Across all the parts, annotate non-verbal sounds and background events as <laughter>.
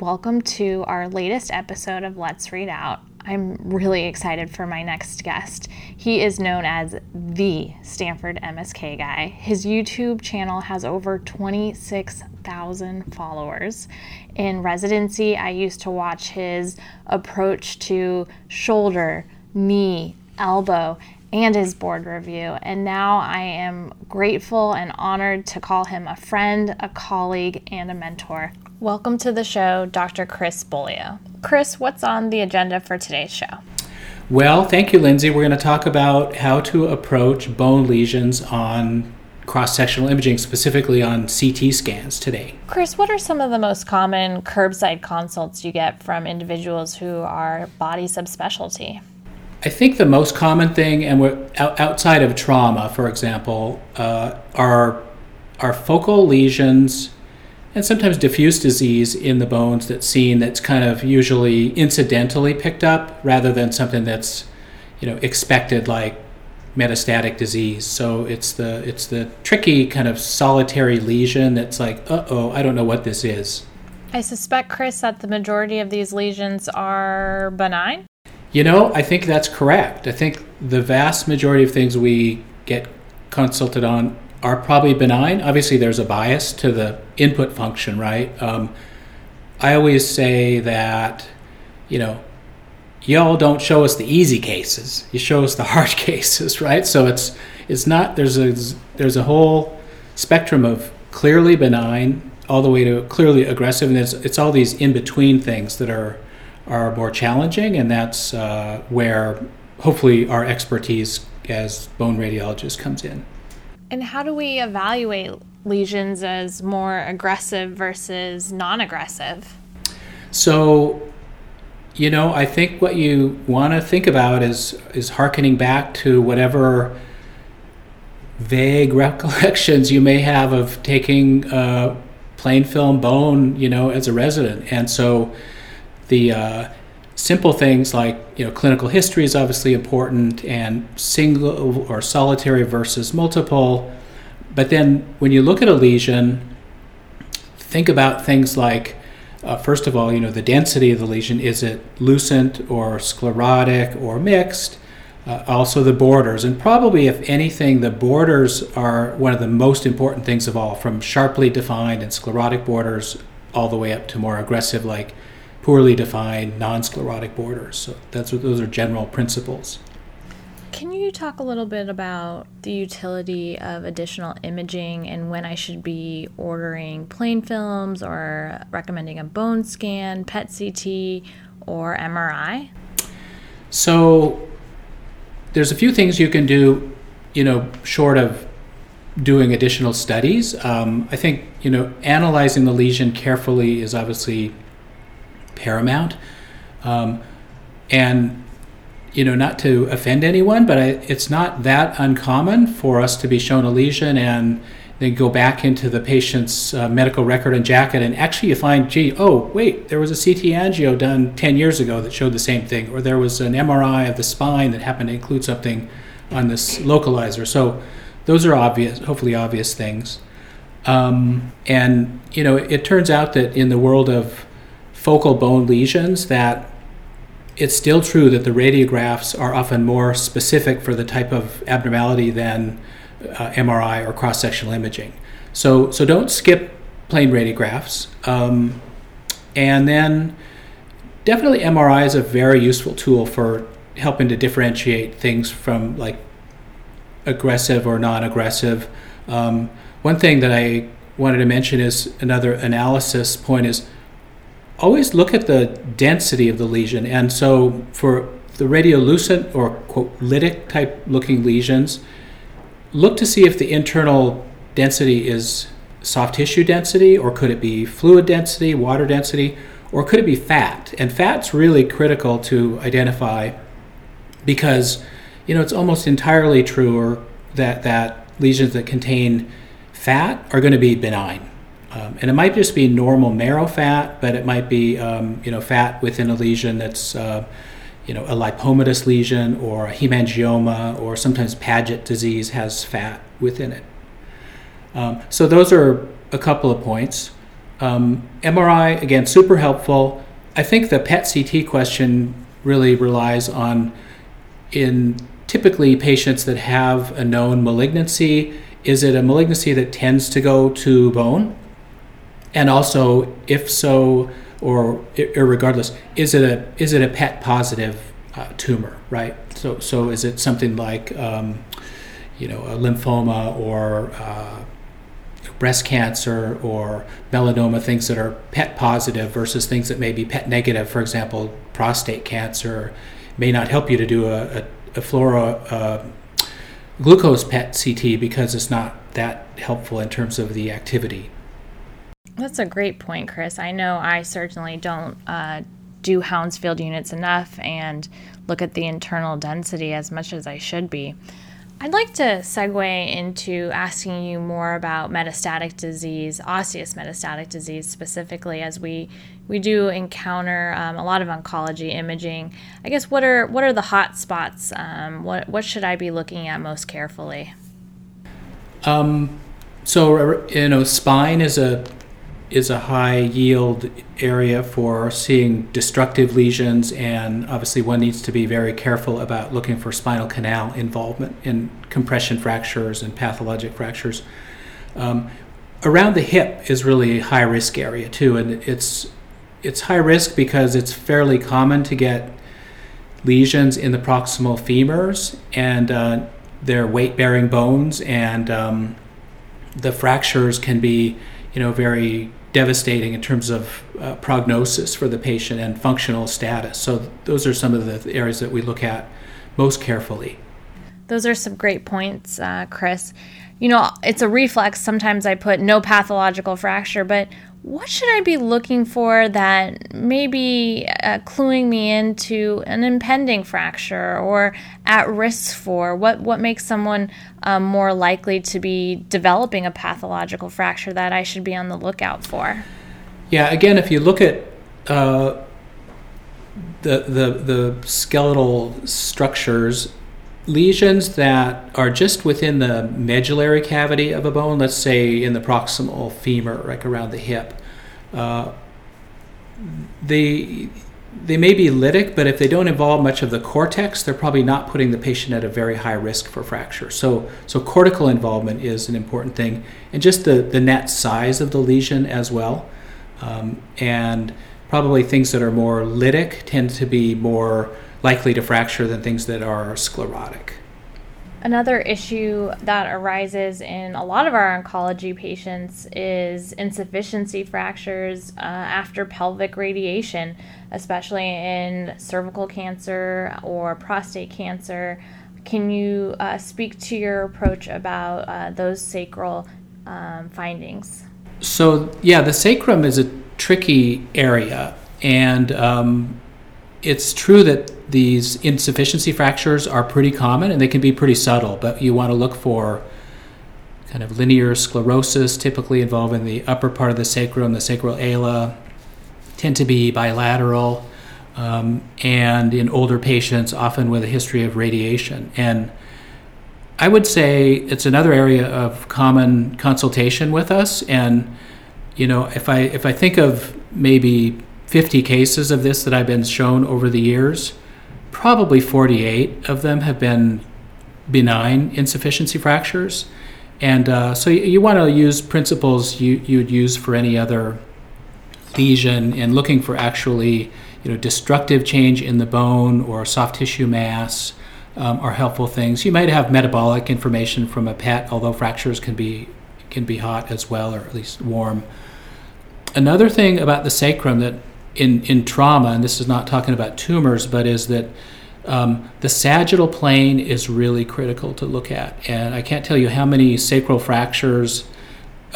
Welcome to our latest episode of Let's Read Out. I'm really excited for my next guest. He is known as the Stanford MSK guy. His YouTube channel has over 26,000 followers. In residency, I used to watch his approach to shoulder, knee, elbow, and his board review. And now I am grateful and honored to call him a friend, a colleague, and a mentor. Welcome to the show, Dr. Chris Beaulieu. Chris, what's on the agenda for today's show? Well, thank you, Lindsay. We're going to talk about how to approach bone lesions on cross sectional imaging, specifically on CT scans today. Chris, what are some of the most common curbside consults you get from individuals who are body subspecialty? I think the most common thing, and we're outside of trauma, for example, uh, are are focal lesions and sometimes diffuse disease in the bones that's seen that's kind of usually incidentally picked up rather than something that's you know expected like metastatic disease. So it's the it's the tricky kind of solitary lesion that's like uh-oh i don't know what this is. I suspect chris that the majority of these lesions are benign? You know i think that's correct. I think the vast majority of things we get consulted on are probably benign. Obviously, there's a bias to the input function, right? Um, I always say that, you know, y'all don't show us the easy cases. You show us the hard <laughs> cases, right? So it's it's not there's a there's a whole spectrum of clearly benign all the way to clearly aggressive, and it's it's all these in between things that are are more challenging, and that's uh, where hopefully our expertise as bone radiologists comes in. And how do we evaluate lesions as more aggressive versus non aggressive? So, you know, I think what you want to think about is is harkening back to whatever vague <laughs> recollections you may have of taking uh, plain film bone, you know, as a resident. And so, the uh, simple things like you know clinical history is obviously important and single or solitary versus multiple. But then when you look at a lesion think about things like uh, first of all you know the density of the lesion. Is it lucent or sclerotic or mixed? Uh, also the borders. And probably if anything the borders are one of the most important things of all from sharply defined and sclerotic borders all the way up to more aggressive like poorly defined non-sclerotic borders. So that's what those are general principles. Can you talk a little bit about the utility of additional imaging and when I should be ordering plain films or recommending a bone scan, PET CT, or MRI? So there's a few things you can do, you know, short of doing additional studies. Um, I think, you know, analyzing the lesion carefully is obviously paramount. Um, and you know, not to offend anyone, but I, it's not that uncommon for us to be shown a lesion and then go back into the patient's uh, medical record and jacket, and actually you find, gee, oh, wait, there was a CT angio done 10 years ago that showed the same thing, or there was an MRI of the spine that happened to include something on this localizer. So those are obvious, hopefully obvious things. Um, and, you know, it turns out that in the world of focal bone lesions that it's still true that the radiographs are often more specific for the type of abnormality than uh, MRI or cross sectional imaging. So, so don't skip plain radiographs. Um, and then definitely MRI is a very useful tool for helping to differentiate things from like aggressive or non aggressive. Um, one thing that I wanted to mention is another analysis point is always look at the density of the lesion. And so for the radiolucent or lytic type looking lesions, look to see if the internal density is soft tissue density or could it be fluid density, water density, or could it be fat? And fat's really critical to identify because you know it's almost entirely true that that lesions that contain fat are going to be benign um, and it might just be normal marrow fat, but it might be um, you know fat within a lesion that's uh, you know a lipomatous lesion or a hemangioma or sometimes Paget disease has fat within it. Um, so those are a couple of points. Um, MRI, again, super helpful. I think the PET CT question really relies on in typically patients that have a known malignancy. Is it a malignancy that tends to go to bone? And also, if so, or regardless, is it a is it a PET positive uh, tumor, right? So so is it something like um, you know a lymphoma or uh, breast cancer or melanoma, things that are PET positive versus things that may be PET negative. For example, prostate cancer may not help you to do a, a, a fluoro uh, glucose PET CT because it's not that helpful in terms of the activity. That's a great point, Chris. I know I certainly don't uh, do Hounsfield units enough and look at the internal density as much as I should be. I'd like to segue into asking you more about metastatic disease, osseous metastatic disease specifically, as we we do encounter um, a lot of oncology imaging. I guess what are what are the hot spots? Um, what what should I be looking at most carefully? Um, so you know, spine is a is a high yield area for seeing destructive lesions, and obviously one needs to be very careful about looking for spinal canal involvement in compression fractures and pathologic fractures. Um, around the hip is really a high risk area too, and it's it's high risk because it's fairly common to get lesions in the proximal femurs, and uh, they're weight bearing bones, and um, the fractures can be you know very devastating in terms of uh, prognosis for the patient and functional status. So those are some of the areas that we look at most carefully. Those are some great points, uh, Chris. You know, it's a reflex. Sometimes I put no pathological fracture, but what should I be looking for that may be uh, cluing me into an impending fracture or at risk for? What, what makes someone um, more likely to be developing a pathological fracture that I should be on the lookout for? Yeah, again, if you look at uh, the, the, the skeletal structures, lesions that are just within the medullary cavity of a bone, let's say in the proximal femur, like around the hip, uh, they they may be lytic, but if they don't involve much of the cortex, they're probably not putting the patient at a very high risk for fracture. So, so cortical involvement is an important thing, and just the, the net size of the lesion as well. Um, and probably things that are more lytic tend to be more likely to fracture than things that are sclerotic. Another issue that arises in a lot of our oncology patients is insufficiency fractures uh, after pelvic radiation, especially in cervical cancer or prostate cancer. Can you uh, speak to your approach about uh, those sacral um, findings? So, yeah, the sacrum is a tricky area, and um, it's true that these insufficiency fractures are pretty common and they can be pretty subtle, but you want to look for kind of linear sclerosis, typically involving the upper part of the sacrum, the sacral ala, tend to be bilateral, um, and in older patients, often with a history of radiation. And I would say it's another area of common consultation with us. And you know, if I if I think of maybe 50 cases of this that I've been shown over the years, probably 48 of them have been benign insufficiency fractures. And uh, so you, you want to use principles you, you would use for any other lesion and looking for actually you know, destructive change in the bone or soft tissue mass um, are helpful things. You might have metabolic information from a PET, although fractures can be, can be hot as well, or at least warm. Another thing about the sacrum that in, in trauma, and this is not talking about tumors, but is that um, the sagittal plane is really critical to look at. And I can't tell you how many sacral fractures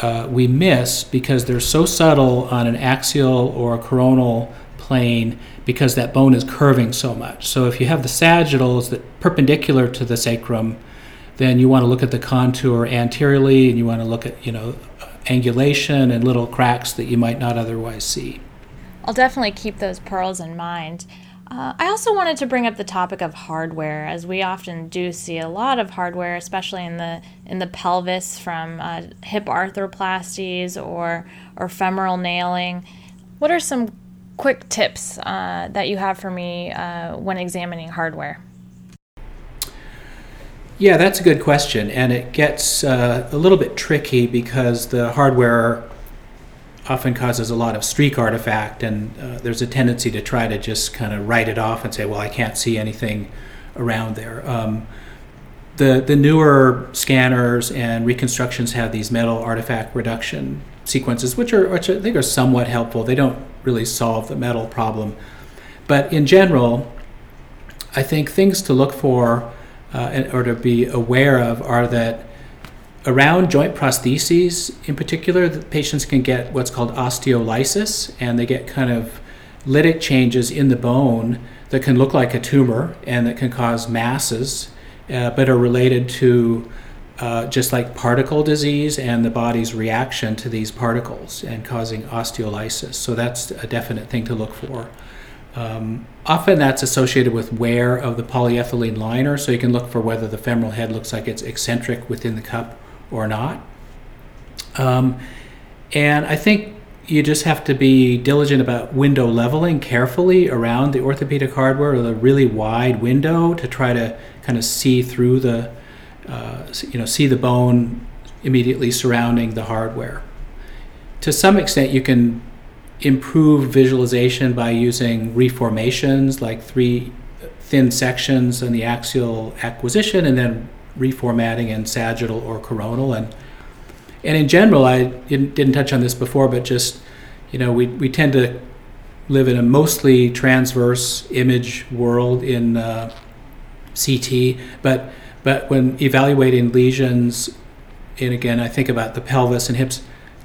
uh, we miss because they're so subtle on an axial or a coronal plane because that bone is curving so much. So if you have the sagittals that perpendicular to the sacrum, then you want to look at the contour anteriorly and you want to look at, you know, angulation and little cracks that you might not otherwise see. I'll definitely keep those pearls in mind. Uh, I also wanted to bring up the topic of hardware, as we often do see a lot of hardware, especially in the in the pelvis from uh, hip arthroplasties or or femoral nailing. What are some quick tips uh, that you have for me uh, when examining hardware? Yeah, that's a good question, and it gets uh, a little bit tricky because the hardware often causes a lot of streak artifact, and uh, there's a tendency to try to just kind of write it off and say, well, I can't see anything around there. Um, the, the newer scanners and reconstructions have these metal artifact reduction sequences, which are which I think are somewhat helpful. They don't really solve the metal problem, but in general, I think things to look for uh, or to be aware of are that around joint prostheses in particular, the patients can get what's called osteolysis, and they get kind of lytic changes in the bone that can look like a tumor and that can cause masses, uh, but are related to uh, just like particle disease and the body's reaction to these particles and causing osteolysis. So that's a definite thing to look for. Um, often that's associated with wear of the polyethylene liner, so you can look for whether the femoral head looks like it's eccentric within the cup or not. Um, and I think you just have to be diligent about window leveling carefully around the orthopedic hardware or the really wide window to try to kind of see through the, uh, you know, see the bone immediately surrounding the hardware. To some extent, you can improve visualization by using reformations like three thin sections in the axial acquisition and then reformatting in sagittal or coronal. And, and in general, I didn't, didn't touch on this before, but just, you know, we, we tend to live in a mostly transverse image world in uh, CT, but, but when evaluating lesions, and again, I think about the pelvis and hips,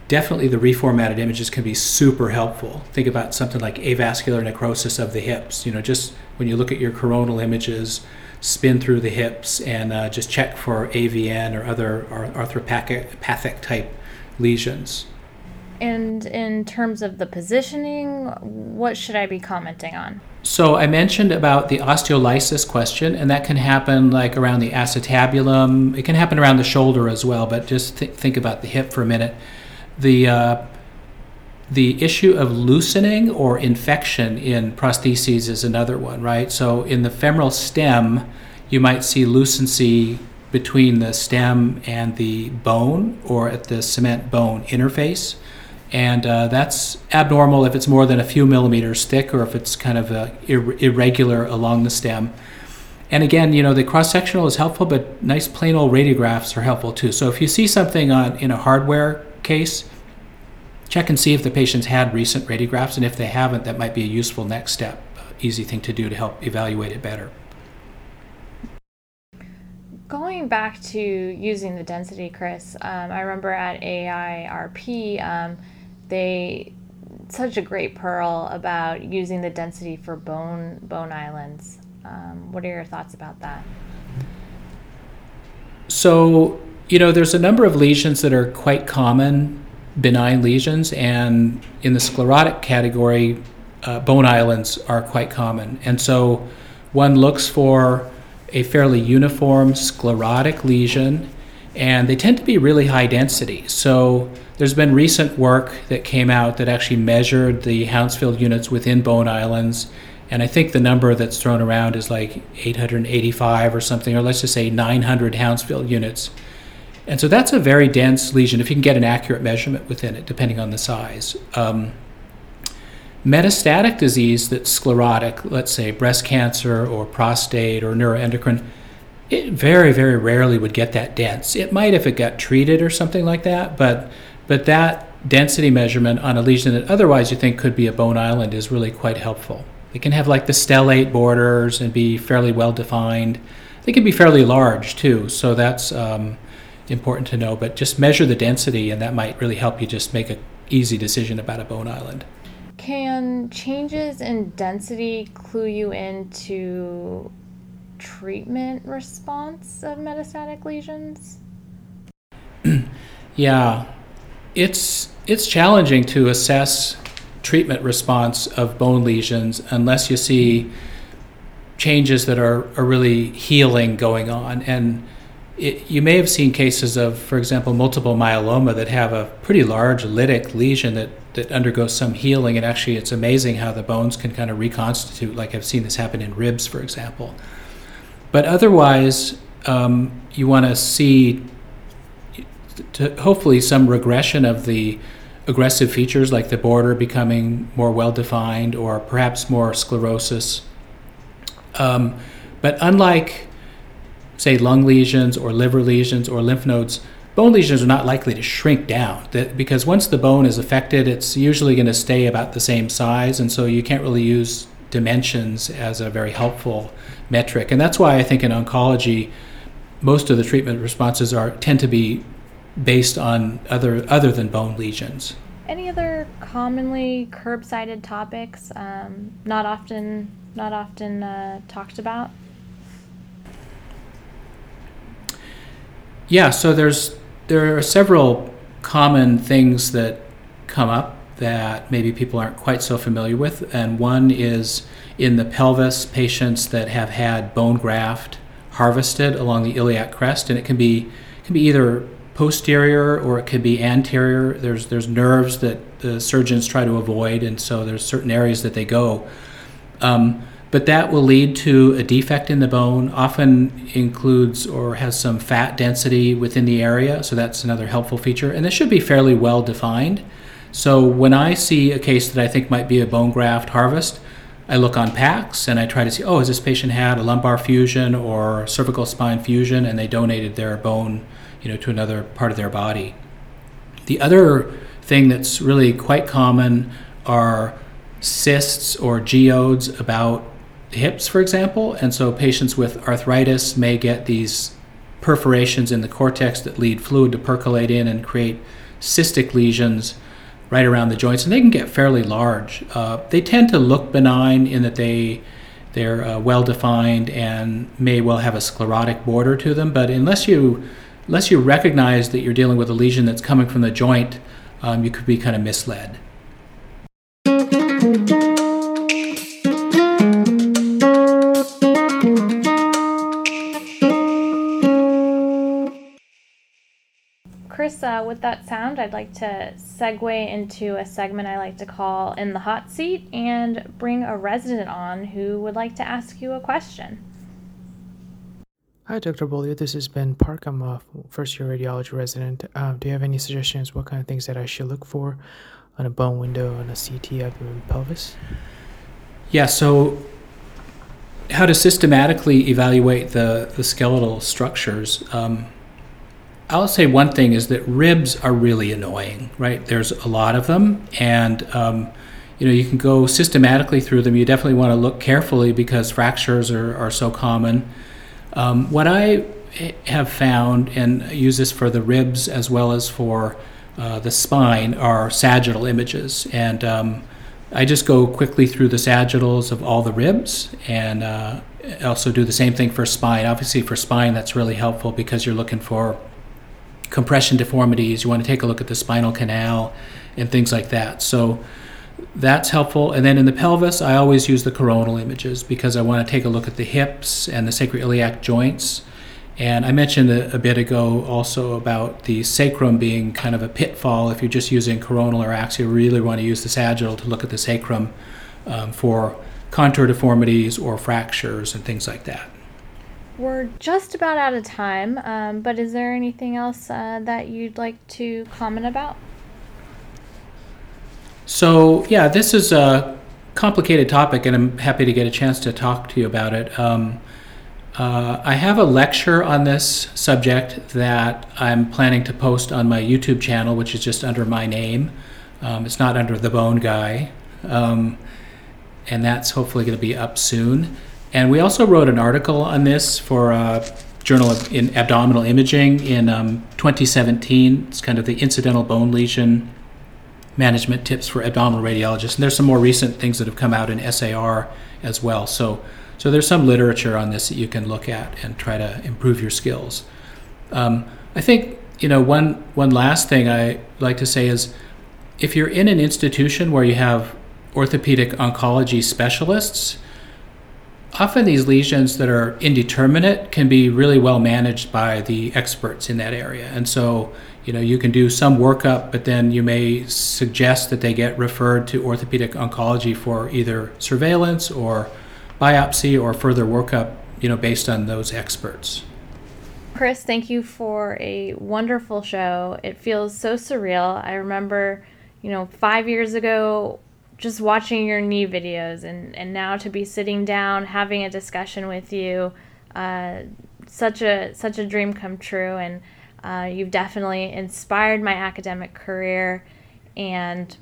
definitely the reformatted images can be super helpful. Think about something like avascular necrosis of the hips. You know, just when you look at your coronal images, spin through the hips and uh, just check for AVN or other arthropathic type lesions. And in terms of the positioning, what should I be commenting on? So I mentioned about the osteolysis question, and that can happen like around the acetabulum. It can happen around the shoulder as well, but just th- think about the hip for a minute. The uh, the issue of loosening or infection in prostheses is another one, right? So in the femoral stem, you might see lucency between the stem and the bone or at the cement bone interface. And uh, that's abnormal if it's more than a few millimeters thick or if it's kind of uh, ir- irregular along the stem. And again, you know, the cross sectional is helpful, but nice plain old radiographs are helpful too. So if you see something on in a hardware case, check and see if the patient's had recent radiographs, and if they haven't, that might be a useful next step, easy thing to do to help evaluate it better. Going back to using the density, Chris, um, I remember at AIRP, um, they such a great pearl about using the density for bone bone islands. Um, what are your thoughts about that? So, you know, there's a number of lesions that are quite common benign lesions, and in the sclerotic category, uh, bone islands are quite common. And so one looks for a fairly uniform sclerotic lesion, and they tend to be really high density. So there's been recent work that came out that actually measured the Hounsfield units within bone islands. And I think the number that's thrown around is like 885 or something, or let's just say 900 Hounsfield units. And so that's a very dense lesion if you can get an accurate measurement within it, depending on the size. Um, metastatic disease that's sclerotic, let's say breast cancer or prostate or neuroendocrine, it very, very rarely would get that dense. It might if it got treated or something like that, but but that density measurement on a lesion that otherwise you think could be a bone island is really quite helpful. It can have like the stellate borders and be fairly well defined. They can be fairly large too, so that's um, important to know, but just measure the density, and that might really help you just make an easy decision about a bone island. Can changes in density clue you into treatment response of metastatic lesions? <clears throat> yeah, it's it's challenging to assess treatment response of bone lesions unless you see changes that are, are really healing going on. And it, you may have seen cases of, for example, multiple myeloma that have a pretty large lytic lesion that, that undergoes some healing. And actually, it's amazing how the bones can kind of reconstitute. Like I've seen this happen in ribs, for example. But otherwise, um, you want to see hopefully some regression of the aggressive features like the border becoming more well defined or perhaps more sclerosis. Um, but unlike, say, lung lesions or liver lesions or lymph nodes, bone lesions are not likely to shrink down that, because once the bone is affected, it's usually going to stay about the same size, and so you can't really use dimensions as a very helpful metric. And that's why I think in oncology, most of the treatment responses are tend to be based on other other than bone lesions. Any other commonly curb-sided topics um, not often not often uh, talked about? Yeah, so there's there are several common things that come up that maybe people aren't quite so familiar with, and one is in the pelvis patients that have had bone graft harvested along the iliac crest, and it can be can be either posterior or it could be anterior. There's there's nerves that the surgeons try to avoid, and so there's certain areas that they go. Um, but that will lead to a defect in the bone. Often includes or has some fat density within the area, so that's another helpful feature. And this should be fairly well defined. So when I see a case that I think might be a bone graft harvest, I look on PACS and I try to see, oh, has this patient had a lumbar fusion or cervical spine fusion, and they donated their bone you know, to another part of their body. The other thing that's really quite common are cysts or geodes about hips, for example. And so patients with arthritis may get these perforations in the cortex that lead fluid to percolate in and create cystic lesions right around the joints, and they can get fairly large. Uh, they tend to look benign in that they they're uh, well defined and may well have a sclerotic border to them, but unless you unless you recognize that you're dealing with a lesion that's coming from the joint, um, you could be kind of misled. Chris, uh, with that sound, I'd like to segue into a segment I like to call In the Hot Seat and bring a resident on who would like to ask you a question. Hi, Dr. Beaulieu. This is Ben Park. I'm a first year radiology resident. Um, do you have any suggestions what kind of things that I should look for on a bone window on a CT abdomen pelvis? Yeah, so how to systematically evaluate the, the skeletal structures. Um, I'll say one thing is that ribs are really annoying, right? There's a lot of them, and um, you know you can go systematically through them. You definitely want to look carefully because fractures are, are so common. Um, what I have found, and use this for the ribs as well as for uh, the spine, are sagittal images. And um, I just go quickly through the sagittals of all the ribs and uh, also do the same thing for spine. Obviously, for spine, that's really helpful because you're looking for compression deformities. You want to take a look at the spinal canal and things like that. So that's helpful. And then in the pelvis, I always use the coronal images because I want to take a look at the hips and the sacroiliac joints. And I mentioned a, a, bit ago also about the sacrum being kind of a pitfall if you're just using coronal or axial. You really want to use the sagittal to look at the sacrum um, for contour deformities or fractures and things like that. We're just about out of time, um, but is there anything else uh, that you'd like to comment about? So, yeah, this is a complicated topic, and I'm happy to get a chance to talk to you about it. Um, uh, I have a lecture on this subject that I'm planning to post on my YouTube channel, which is just under my name. Um, it's not under the Bone Guy. Um, and that's hopefully going to be up soon. And we also wrote an article on this for a Journal of in Abdominal Imaging in um, 2017. It's kind of the incidental bone lesion management tips for abdominal radiologists. And there's some more recent things that have come out in SAR as well. So, so there's some literature on this that you can look at and try to improve your skills. Um, I think you know one one last thing I like to say is if you're in an institution where you have orthopedic oncology specialists, often these lesions that are indeterminate can be really well managed by the experts in that area. And so, you know, you can do some workup, but then you may suggest that they get referred to orthopedic oncology for either surveillance or biopsy or further workup, you know, based on those experts. Chris, thank you for a wonderful show. It feels so surreal. I remember, you know, five years ago just watching your knee videos and, and now to be sitting down having a discussion with you uh, such a such a dream come true. And uh, you've definitely inspired my academic career and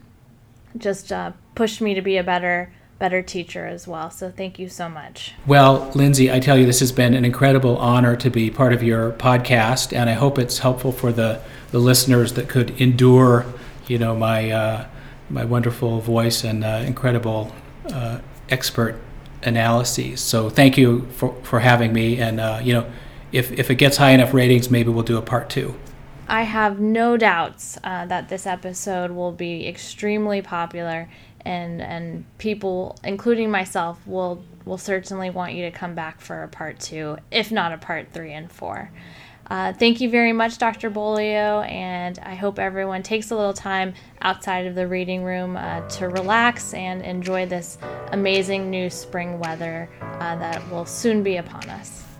just uh, pushed me to be a better better teacher as well. So thank you so much. Well lindsay i tell you this has been an incredible honor to be part of your podcast and i hope it's helpful for the the listeners that could endure you know my uh, my wonderful voice and uh, incredible uh, expert analyses. So thank you for, for having me. And, uh, you know, if, if it gets high enough ratings, maybe we'll do a part two. I have no doubts uh, that this episode will be extremely popular, and and people, including myself, will will certainly want you to come back for a part two, if not a part three and four. Uh, thank you very much, Dr. Beaulieu, and I hope everyone takes a little time outside of the reading room uh, to relax and enjoy this amazing new spring weather uh, that will soon be upon us.